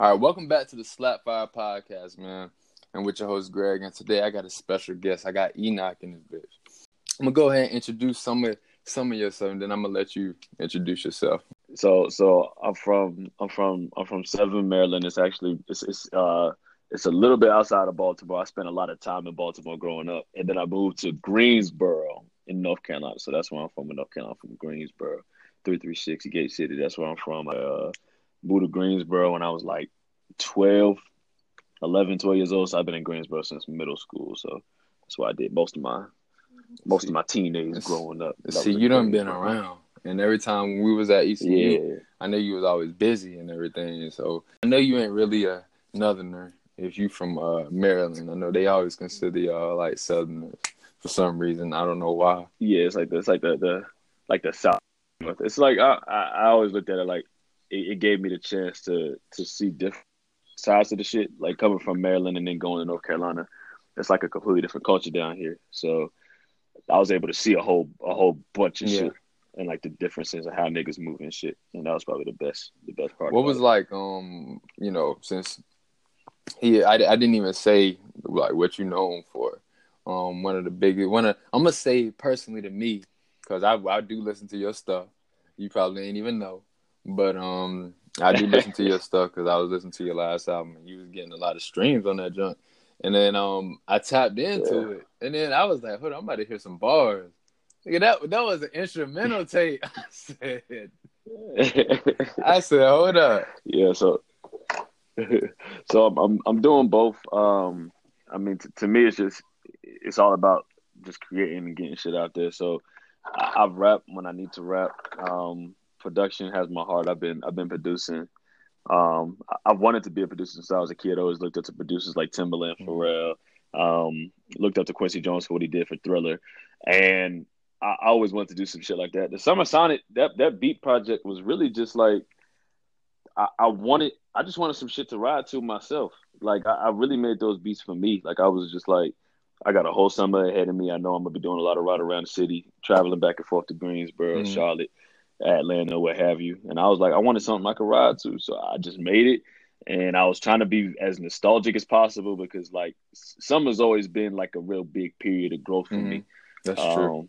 All right, welcome back to the Slap Fire Podcast, man. And with your host Greg. And today I got a special guest. I got Enoch in this bitch. I'm gonna go ahead and introduce some of some of yourself, and then I'm gonna let you introduce yourself. So, so I'm from I'm from I'm from Severn, Maryland. It's actually it's it's uh it's a little bit outside of Baltimore. I spent a lot of time in Baltimore growing up, and then I moved to Greensboro in North Carolina. So that's where I'm from in North Carolina. I'm from Greensboro, three three six Gate City. That's where I'm from. Uh, moved to Greensboro when I was like 12, 11, 12 years old. So I've been in Greensboro since middle school. So that's what I did most of my most of my teenage growing up. See, you done been around. And every time we was at ECU, yeah. I know you was always busy and everything. And so I know you ain't really a northerner if you from uh, Maryland. I know they always consider y'all like southerners for some reason. I don't know why. Yeah, it's like the, it's like the, the like the south. It's like I, I, I always looked at it like it, it, gave me the chance to to see different sides of the shit. Like coming from Maryland and then going to North Carolina, it's like a completely different culture down here. So I was able to see a whole a whole bunch of yeah. shit and like the differences of how niggas move and shit. And that was probably the best the best part. What was it. like um you know since he I, I didn't even say like what you known for. Um one of the biggest one of I'm gonna say personally to me because I I do listen to your stuff. You probably ain't even know, but um I do listen to your stuff because I was listening to your last album and you was getting a lot of streams on that junk. And then um I tapped into yeah. it, and then I was like, "Hold on, I'm about to hear some bars." that that was an instrumental tape. I said, I said, hold up. Yeah, so so I'm, I'm I'm doing both. Um, I mean, t- to me, it's just it's all about just creating and getting shit out there. So I, I rap when I need to rap. Um, production has my heart. I've been I've been producing. Um, I, I wanted to be a producer since I was a kid. I always looked up to producers like Timbaland, mm-hmm. Pharrell. Um, looked up to Quincy Jones for what he did for Thriller, and I, I always wanted to do some shit like that. The Summer Sonic that that beat project was really just like I, I wanted I just wanted some shit to ride to myself. Like I, I, really made those beats for me. Like I was just like, I got a whole summer ahead of me. I know I'm gonna be doing a lot of ride around the city, traveling back and forth to Greensboro, mm-hmm. Charlotte, Atlanta, what have you. And I was like, I wanted something I could ride to, so I just made it. And I was trying to be as nostalgic as possible because like summer's always been like a real big period of growth for mm-hmm. me. That's um, true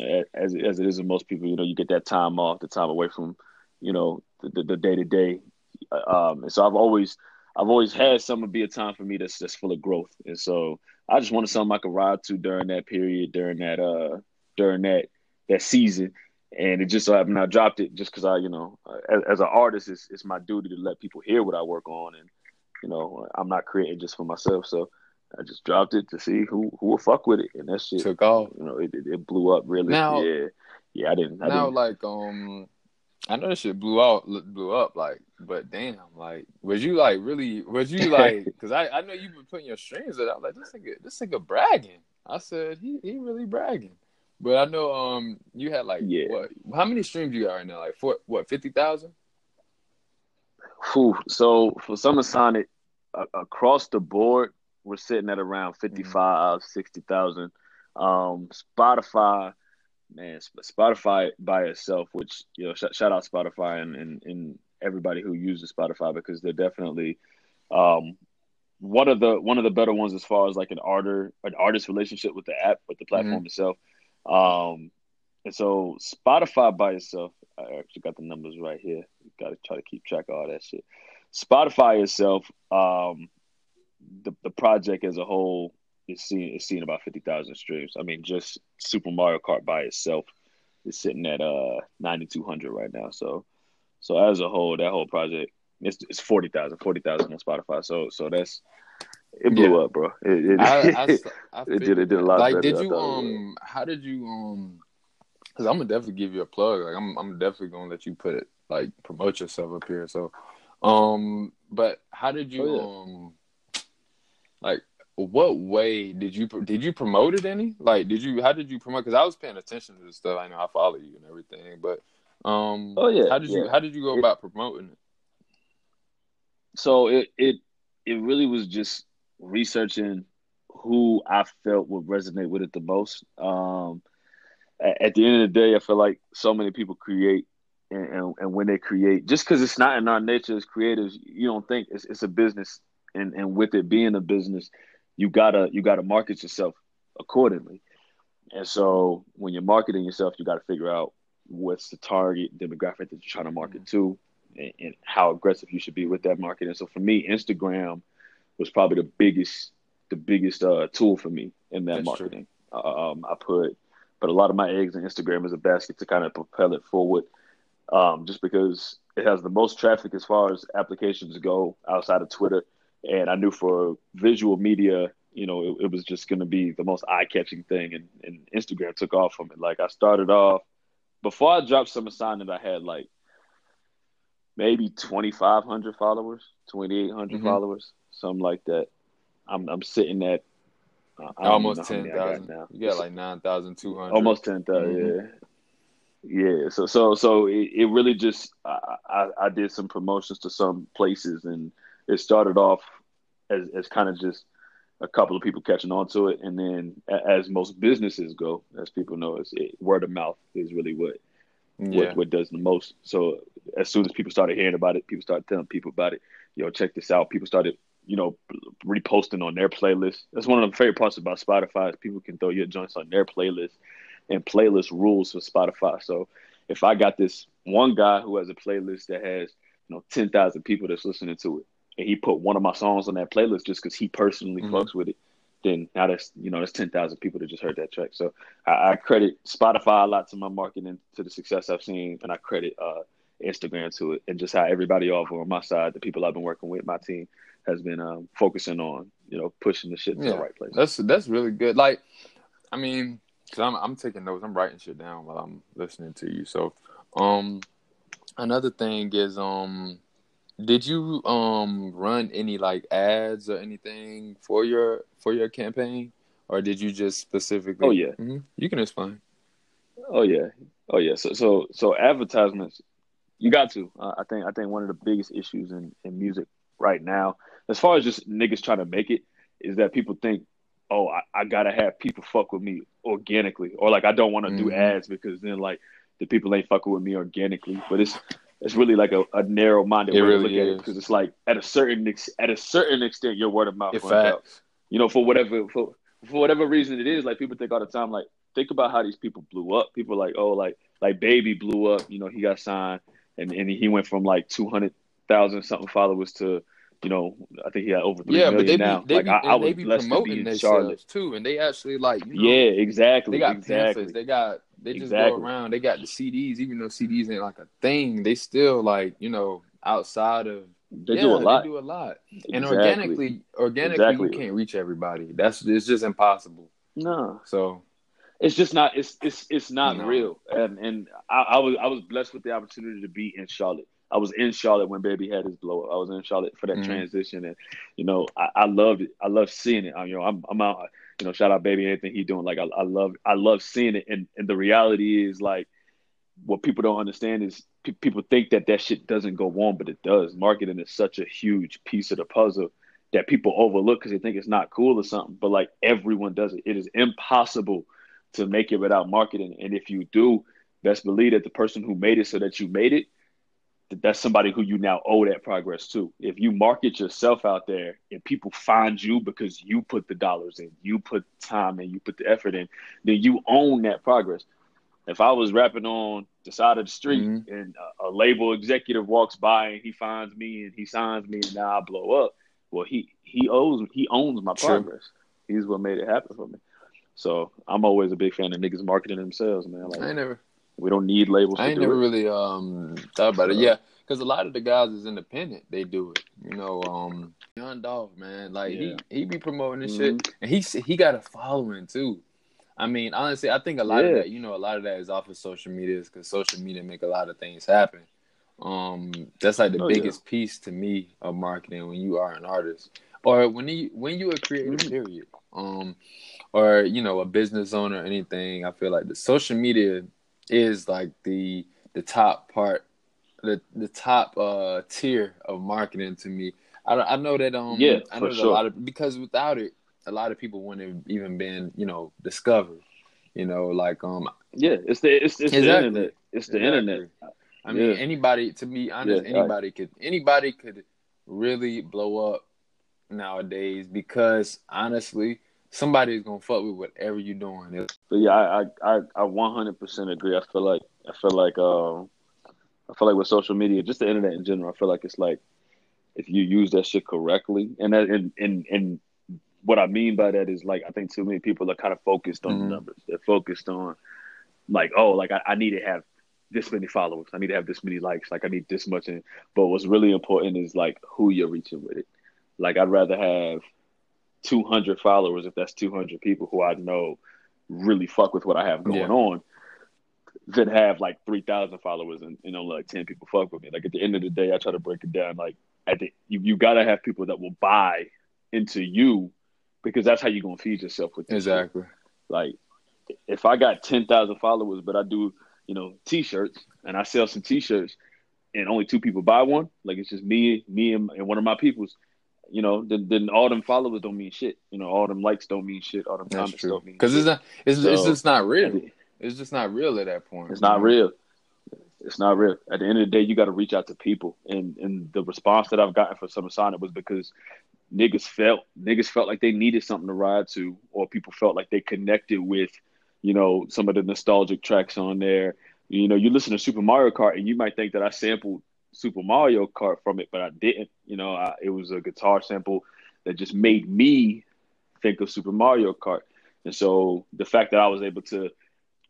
as as it is with most people. You know, you get that time off, the time away from, you know, the day to day. Um, and so I've always I've always had summer be a time for me that's that's full of growth, and so I just wanted something I could ride to during that period, during that uh during that that season. And it just so happened I dropped it just because I, you know, as, as an artist, it's, it's my duty to let people hear what I work on, and you know, I'm not creating just for myself. So I just dropped it to see who who will fuck with it, and that shit took off. You know, it, it, it blew up really. Now, yeah, yeah. I didn't. I now, didn't. like, um, I know this shit blew out, blew up. Like, but damn, like, was you like really? Was you like? Because I I know you've been putting your strings in. I'm like, this nigga, this nigga bragging. I said he he really bragging. But I know um you had like yeah. what? How many streams you got right now? Like four, what? Fifty thousand. So for Summer Sonic, uh, across the board, we're sitting at around mm-hmm. 55, 60,000. Um, Spotify, man, Spotify by itself, which, you know, sh- shout out Spotify and, and, and everybody who uses Spotify because they're definitely um, one of the one of the better ones as far as like an artist an artist relationship with the app with the platform mm-hmm. itself. Um, and so Spotify by itself, I actually got the numbers right here. Got to try to keep track of all that shit. Spotify itself, um, the, the project as a whole is seeing is seeing about fifty thousand streams. I mean, just Super Mario Kart by itself is sitting at uh ninety two hundred right now. So so as a whole, that whole project it's it's 40,000, 40,000 on Spotify. So so that's it blew yeah. up, bro. It, it, I, I, I it did it did a lot. Like, did you um? How did you um? Because I'm gonna definitely give you a plug. Like, I'm I'm definitely gonna let you put it like promote yourself up here. So, um, but how did you oh, yeah. um? like what way did you did you promote it any like did you how did you promote because i was paying attention to the stuff i know i follow you and everything but um oh yeah how did yeah. you how did you go about promoting it so it it it really was just researching who i felt would resonate with it the most um at, the end of the day i feel like so many people create and, and, and when they create, just because it's not in our nature as creators, you don't think it's, it's a business, and and with it being a business, you gotta you gotta market yourself accordingly. And so when you're marketing yourself, you got to figure out what's the target demographic that you're trying to market mm-hmm. to, and, and, how aggressive you should be with that market. And so for me, Instagram was probably the biggest the biggest uh, tool for me in that That's marketing. Uh, um, I put put a lot of my eggs in Instagram as a basket to kind of propel it forward, um, just because it has the most traffic as far as applications go outside of Twitter. And I knew for visual media, you know, it, it was just going to be the most eye catching thing. And, and Instagram took off from it. Like I started off before I dropped Summer Sonic, I had like maybe 2,500 followers, 2,800 mm-hmm. followers, something like that. I'm I'm sitting at uh, almost ten thousand. now. You got like nine thousand two hundred. Almost ten thousand. Mm-hmm. Yeah, yeah. So so so it, it really just I, I, I did some promotions to some places, and it started off as as kind of just a couple of people catching on to it, and then as most businesses go, as people know, it's it, word of mouth is really what yeah. what, what does the most. So as soon as people started hearing about it, people started telling people about it. Yo, check this out. People started, you know, reposting on their playlist. That's one of the favorite parts about Spotify is people can throw your joints on their playlist, and playlist rules for Spotify. So if I got this one guy who has a playlist that has, you know, ten thousand people that's listening to it, and he put one of my songs on that playlist just because he personally mm-hmm. fucks with it, then now that's you know that's ten thousand people that just heard that track. So I, I, credit Spotify a lot to my marketing to the success I've seen, and I credit uh, Instagram to it, and just how everybody over on my side, the people I've been working with, my team has been um, focusing on you know pushing the shit to yeah, the right place. That's that's really good. Like, I mean, cause I'm I'm taking notes, I'm writing shit down while I'm listening to you. So, um, another thing is um did you um run any like ads or anything for your for your campaign, or did you just specifically? Oh yeah, mm-hmm. you can explain. Oh yeah, oh yeah. So so so advertisements, you got to. Uh, I think I think one of the biggest issues in in music right now, as far as just niggas trying to make it, is that people think, oh, I, I gotta have people fuck with me organically, or like I don't want to mm-hmm. do ads because then like the people ain't fucking with me organically. But it's it's really like a, a narrow minded way really to look is. at it because it's like at a certain ex- at a certain extent your word of mouth out. You know, for whatever for for whatever reason it is, like people think all the time, like think about how these people blew up. People like, oh, like like baby blew up. You know, he got signed and and he went from like two hundred thousand something followers to you know, I think he had over three yeah, million but they now. Be, they like be, I, I was blessed to be in Charlotte too, and they actually like you know, yeah, exactly. They got exactly. They got they just exactly. go around. They got the CDs, even though CDs ain't like a thing. They still like you know outside of they yeah, do a lot. They do a lot, exactly. and organically, organically, exactly. you can't reach everybody. That's it's just impossible. No, so it's just not. It's it's it's not no. real. And and I, I was I was blessed with the opportunity to be in Charlotte. I was in Charlotte when Baby had his blow up. I was in Charlotte for that mm-hmm. transition, and you know, I, I loved it. I love seeing it. I, you know, I'm, I'm out. You know, shout out Baby anything he doing. Like I, I love, I love seeing it. And and the reality is like, what people don't understand is people think that that shit doesn't go on, but it does. Marketing is such a huge piece of the puzzle that people overlook because they think it's not cool or something. But like everyone does it. It is impossible to make it without marketing. And if you do, best believe that the person who made it so that you made it that's somebody who you now owe that progress to. If you market yourself out there and people find you because you put the dollars in, you put time in, you put the effort in, then you own that progress. If I was rapping on the side of the street mm-hmm. and a, a, label executive walks by and he finds me and he signs me and now I blow up, well he he owes he owns my progress. He's what made it happen for me. So I'm always a big fan of niggas marketing themselves, man. Like I never we don't need labels. I ain't never it. really um thought about it. Yeah, because a lot of the guys is independent. They do it. You know, um, Young Dolph, man, like yeah. he he be promoting this mm-hmm. shit, and he he got a following too. I mean, honestly, I think a lot yeah. of that, you know, a lot of that is off of social media, because social media make a lot of things happen. Um, that's like the oh, biggest yeah. piece to me of marketing when you are an artist, or when you when you a creator, mm-hmm. period. Um, or you know, a business owner, anything. I feel like the social media is like the the top part, the the top uh tier of marketing to me. I I know that um yeah I know sure. a lot of because without it, a lot of people wouldn't have even been you know discovered. You know, like um yeah, it's the it's, it's exactly. the internet. It's the exactly. internet. I mean, yeah. anybody to be honest, yeah, anybody I, could anybody could really blow up nowadays because honestly, somebody's gonna fuck with whatever you're doing. But yeah, I I I 100% agree. I feel like I feel like um I feel like with social media, just the internet in general, I feel like it's like if you use that shit correctly, and that and and and what I mean by that is like I think too many people are kind of focused on mm-hmm. the numbers. They're focused on like oh like I, I need to have this many followers. I need to have this many likes. Like I need this much. In, but what's really important is like who you're reaching with it. Like I'd rather have 200 followers if that's 200 people who I know really fuck with what I have going yeah. on than have like 3,000 followers and you know like 10 people fuck with me. Like at the end of the day, I try to break it down. Like at the you, you gotta have people that will buy into you because that's how you're gonna feed yourself with exactly. Like if I got 10,000 followers, but I do you know t-shirts and I sell some t-shirts and only two people buy one, like it's just me, me and, and one of my people's you know, then, then all them followers don't mean shit. You know, all them likes don't mean shit. All them That's comments true. don't mean because it's not. It's, so, it's just not real. It's just not real at that point. It's not real. It's not real. At the end of the day, you got to reach out to people, and and the response that I've gotten for Summer Sonic was because niggas felt niggas felt like they needed something to ride to, or people felt like they connected with, you know, some of the nostalgic tracks on there. You know, you listen to Super Mario Kart, and you might think that I sampled Super Mario Kart from it, but I didn't. You know, I, it was a guitar sample that just made me think of Super Mario Kart. And so the fact that I was able to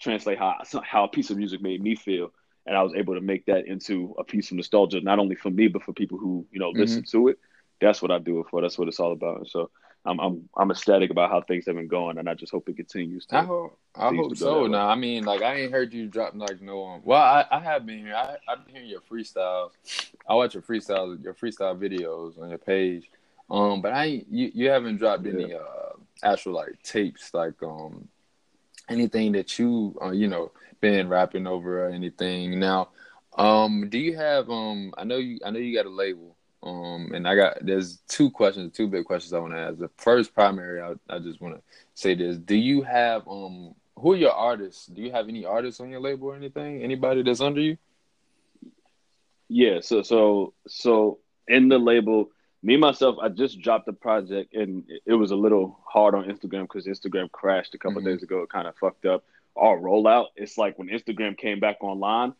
translate how how a piece of music made me feel, and I was able to make that into a piece of nostalgia, not only for me but for people who you know listen mm-hmm. to it. That's what I do it for. That's what it's all about. And so I'm I'm I'm ecstatic about how things have been going, and I just hope it continues. To, I hope I hope so. Now, I mean, like I ain't heard you drop like no. Um, well, I, I have been here. I I've been hearing your freestyles. I watch your freestyle your freestyle videos on your page. Um, but I you you haven't dropped yeah. any uh actual like tapes like um anything that you uh, you know been rapping over or anything. Now, um, do you have um? I know you I know you got a label. Um, and I got there's two questions, two big questions I want to ask. The first primary, I, I just want to say this: Do you have um, who are your artists? Do you have any artists on your label or anything? Anybody that's under you? Yeah, so so so in the label, me myself, I just dropped the project, and it was a little hard on Instagram because Instagram crashed a couple mm-hmm. days ago. It kind of fucked up our rollout. It's like when Instagram came back online,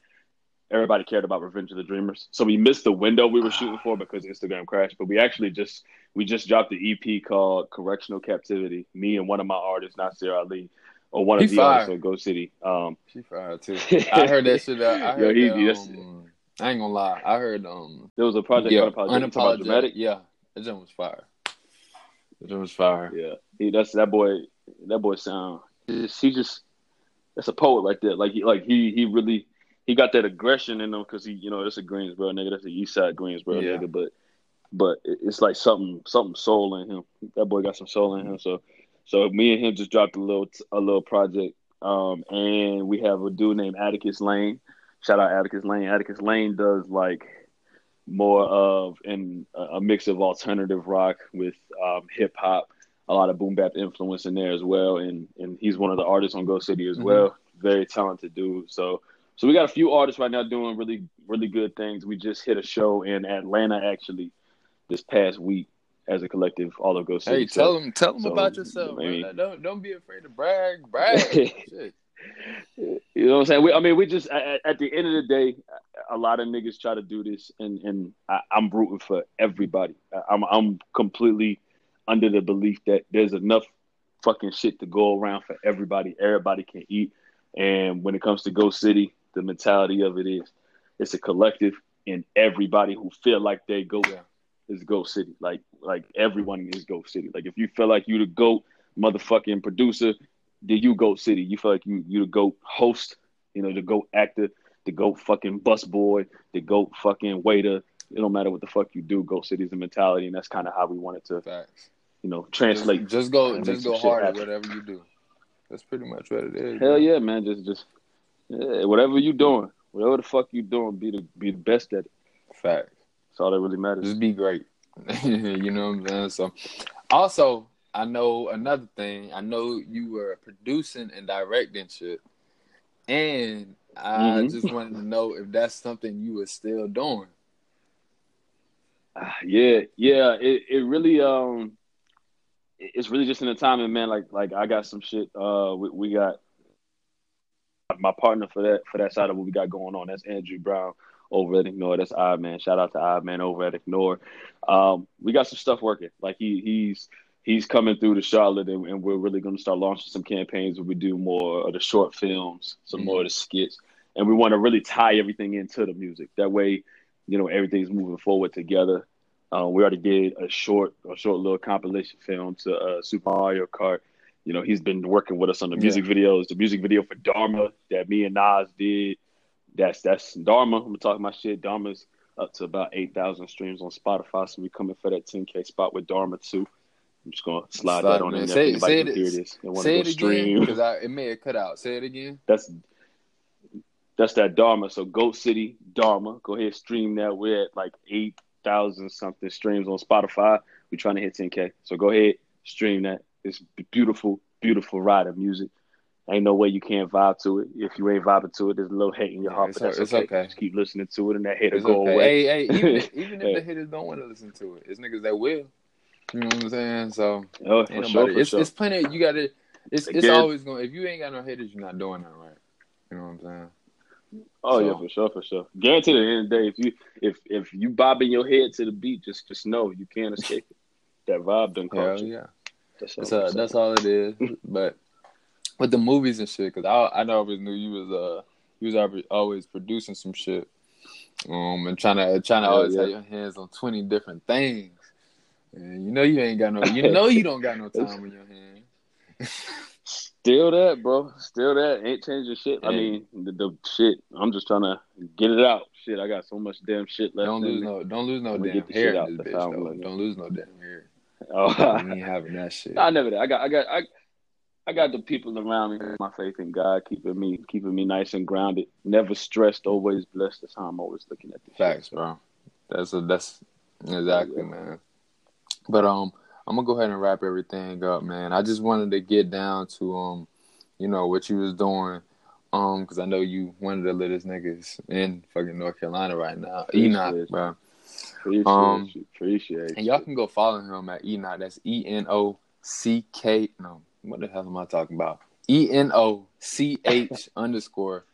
everybody cared about Revenge of the Dreamers. So we missed the window we were shooting for because Instagram crashed. But we actually just we just dropped the EP called Correctional Captivity. Me and one of my artists, Nasir Ali, or one of the fired. artists of Go City. Um, she fired too. I heard that shit. Uh, I heard Yo, he, that, um, I ain't gonna lie. I heard um there was a project yeah, unapologetic, unapologetic yeah. That joint was fire. That joint was fire. Yeah, he, that's that boy. That boy sound. He just that's a poet right there. Like he like he he really he got that aggression in him because he, you know, that's a Greensboro nigga. That's the East Side Greensboro yeah. nigga. But, but it's like something, something soul in him. That boy got some soul in him. So, so me and him just dropped a little, a little project. Um, and we have a dude named Atticus Lane. Shout out Atticus Lane. Atticus Lane does like more of in a mix of alternative rock with um, hip hop, a lot of boom bap influence in there as well. And and he's one of the artists on Go City as mm-hmm. well. Very talented dude. So so we got a few artists right now doing really, really good things. We just hit a show in Atlanta actually this past week as a collective, all of Go City. Hey, tell them, tell them so, about yourself. I mean, don't don't be afraid to brag, brag. Shit. You know what I'm saying? We, I mean, we just at, at, the end of the day, a lot of niggas try to do this, and and I, am rooting for everybody. I'm I'm completely under the belief that there's enough fucking shit to go around for everybody. Everybody can eat, and when it comes to Go City, the mentality of it is it's a collective and everybody who feel like they go yeah. is Go City. Like like everyone is Go City. Like if you feel like you the GOAT motherfucking producer, then you Go City. You feel like you you the GOAT host, you know, the GOAT actor, the GOAT fucking bus boy, the GOAT fucking waiter. It don't matter what the fuck you do, Go City is the mentality, and that's kind of how we wanted to Facts. you know, translate. Just, just go just go hard at whatever you do. That's pretty much what it is. Hell man. yeah, man. Just just yeah, whatever you doing, whatever the fuck you doing, be the be the best at it. Fact. That's all that really matters. Just be great. you know what I'm saying? So, also, I know another thing. I know you were producing and directing shit, and I Mhm. just wanted to know if that's something you were still doing. Ah, yeah, yeah. It it really um, it's really just in the timing, man. Like like I got some shit. Uh, we, we got my partner for that for that side of what we got going on. That's Andrew Brown over at Ignore. That's Odd Man. Shout out to Odd Man over at Ignore. Um, we got some stuff working. Like he he's he's coming through to Charlotte, and, and we're really going to start launching some campaigns where we do more of the short films, some more of the skits, and we want to really tie everything into the music. That way, you know, everything's moving forward together. Uh, we already did a short, a short little compilation film to uh, Super Mario Kart. You know, he's been working with us on the music videos. The music video for Dharma that me and Nas did. That's that's Dharma. I'm talking my shit. Dharma's up to about eight thousand streams on Spotify, so we coming for that 10k spot with Dharma too. I'm just gonna slide, Slide that on man. in there. Say- anybody say can it- hear this and want to go it again stream. because it may have cut out. Say it again. That's that's that Dharma. So Goat City Dharma. Go ahead, stream that. We're at like eight thousand something streams on Spotify. We're trying to hit 10k. So go ahead, stream that. It's beautiful, beautiful ride of music. Ain't no way you can't vibe to it. If you ain't vibing to it, there's a little hate in your heart, it's but that's it's okay. okay. Just keep listening to it, and that hate will go okay. away. Hey, hey, even if, even if the hitters don't want to listen to it, it's niggas that will. You know what I'm saying? So Oh, for sure, for it's sure. it's plenty. You got to. It's it's always going. If you ain't got no haters, you're not doing that right. You know what I'm saying? Oh So- yeah, for sure, for sure. Guaranteed at the end of the day, if you if if you bobbing your head to the beat, just just know you can't escape it. That vibe done Hell caught you. yeah. That's all. That's uh, that's all it is. but with the movies and shit, because I I know always knew you was uh you was always, producing some shit, um, and trying to trying to always yeah. have your hands on twenty different things. And you know you ain't got no, you know you don't got no time in your hands. Still that, bro. Still that. Ain't changing shit. I mean, the, the shit. I'm just trying to get it out. Shit, I got so much damn shit left. Don't in lose me. no, don't lose no damn hair shit out. this bitch. Don't lose no damn hair. Oh, ain't having that shit. I never did. I got, I got, I, I got the people around me. My faith in God, keeping me, keeping me nice and grounded. Never stressed, always blessed. That's how I'm always looking at the Facts, shit. bro. That's a, that's exactly, Yeah. man. But um, I'm gonna go ahead and wrap everything up, man. I just wanted to get down to um, you know, what you was doing, um, because I know you one of the littest niggas in fucking North Carolina right now, Enoch, bro. Appreciate Um, you. Appreciate And you. y'all can go follow him at Enoch. That's E N O C K. No, what the hell am I talking about? E N O C H underscore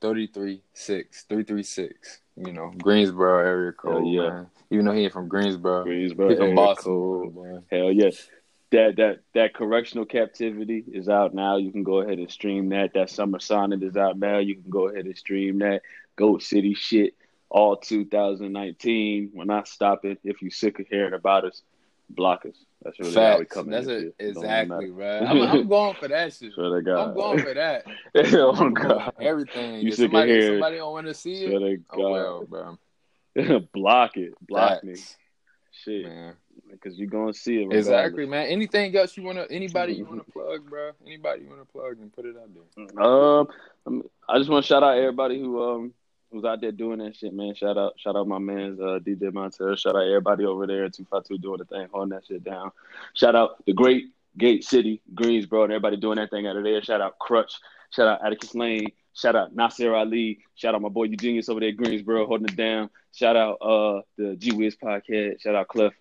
thirty three six three three six. You know, Greensboro area code. Hell yeah. man. Even though he ain't from Greensboro, Greensboro, he from Boston. code. Hell yes. That that that correctional captivity is out now. You can go ahead and stream that. That summer sonic is out now. You can go ahead and stream that. Goat City shit. All 2019. We're not stopping. If you sick of hearing about us, block us. That's really how we Facts. come That's in. it. this shit. Don't Exactly, bro. I'm, I'm going for that shit. To God. I'm going for that. oh God. everything. You if sick of somebody, if hearing- somebody don't want to see it, to oh well, bro. block it. Block me. Shit. man. Because you're gonna see it. regardless. Exactly, man. Anything else you wanna? Anybody you wanna plug, bro? Anybody you wanna plug and put it out there? Um, I just want to shout out everybody who um who's out there doing that shit, man. Shout out, shout out my man's uh, DJ Montero. Shout out everybody over there at two five two doing the thing, holding that shit down. Shout out the great Gate City, Greensboro, and everybody doing that thing out of there. Shout out Crutch. Shout out Atticus Lane. Shout out Nasir Ali. Shout out my boy Eugenius over there at Greensboro holding it down. Shout out uh the G Wiz podcast. Shout out Clef.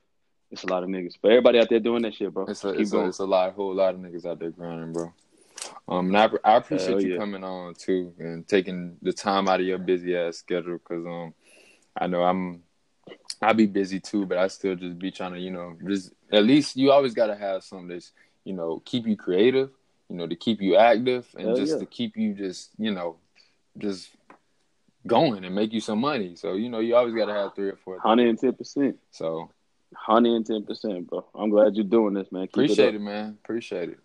It's a lot of niggas, but everybody out there doing that shit, bro. It's a, it's a, it's a lot, whole lot of niggas out there grinding, bro. Um, and I, I appreciate you coming on too and taking the time out of your busy ass schedule because um, I know I'm, I be busy too, but I still just be trying to, you know, just at least you always got to have something that's, you know, keep you creative, you know, to keep you active and Hell just yeah. to keep you just, you know, just going and make you some money. So you know, you always got to have three or four. Hundred and ten percent. So Hundred and ten percent, bro. I'm glad you're doing this, man. Keep appreciate it. it, man. Appreciate it.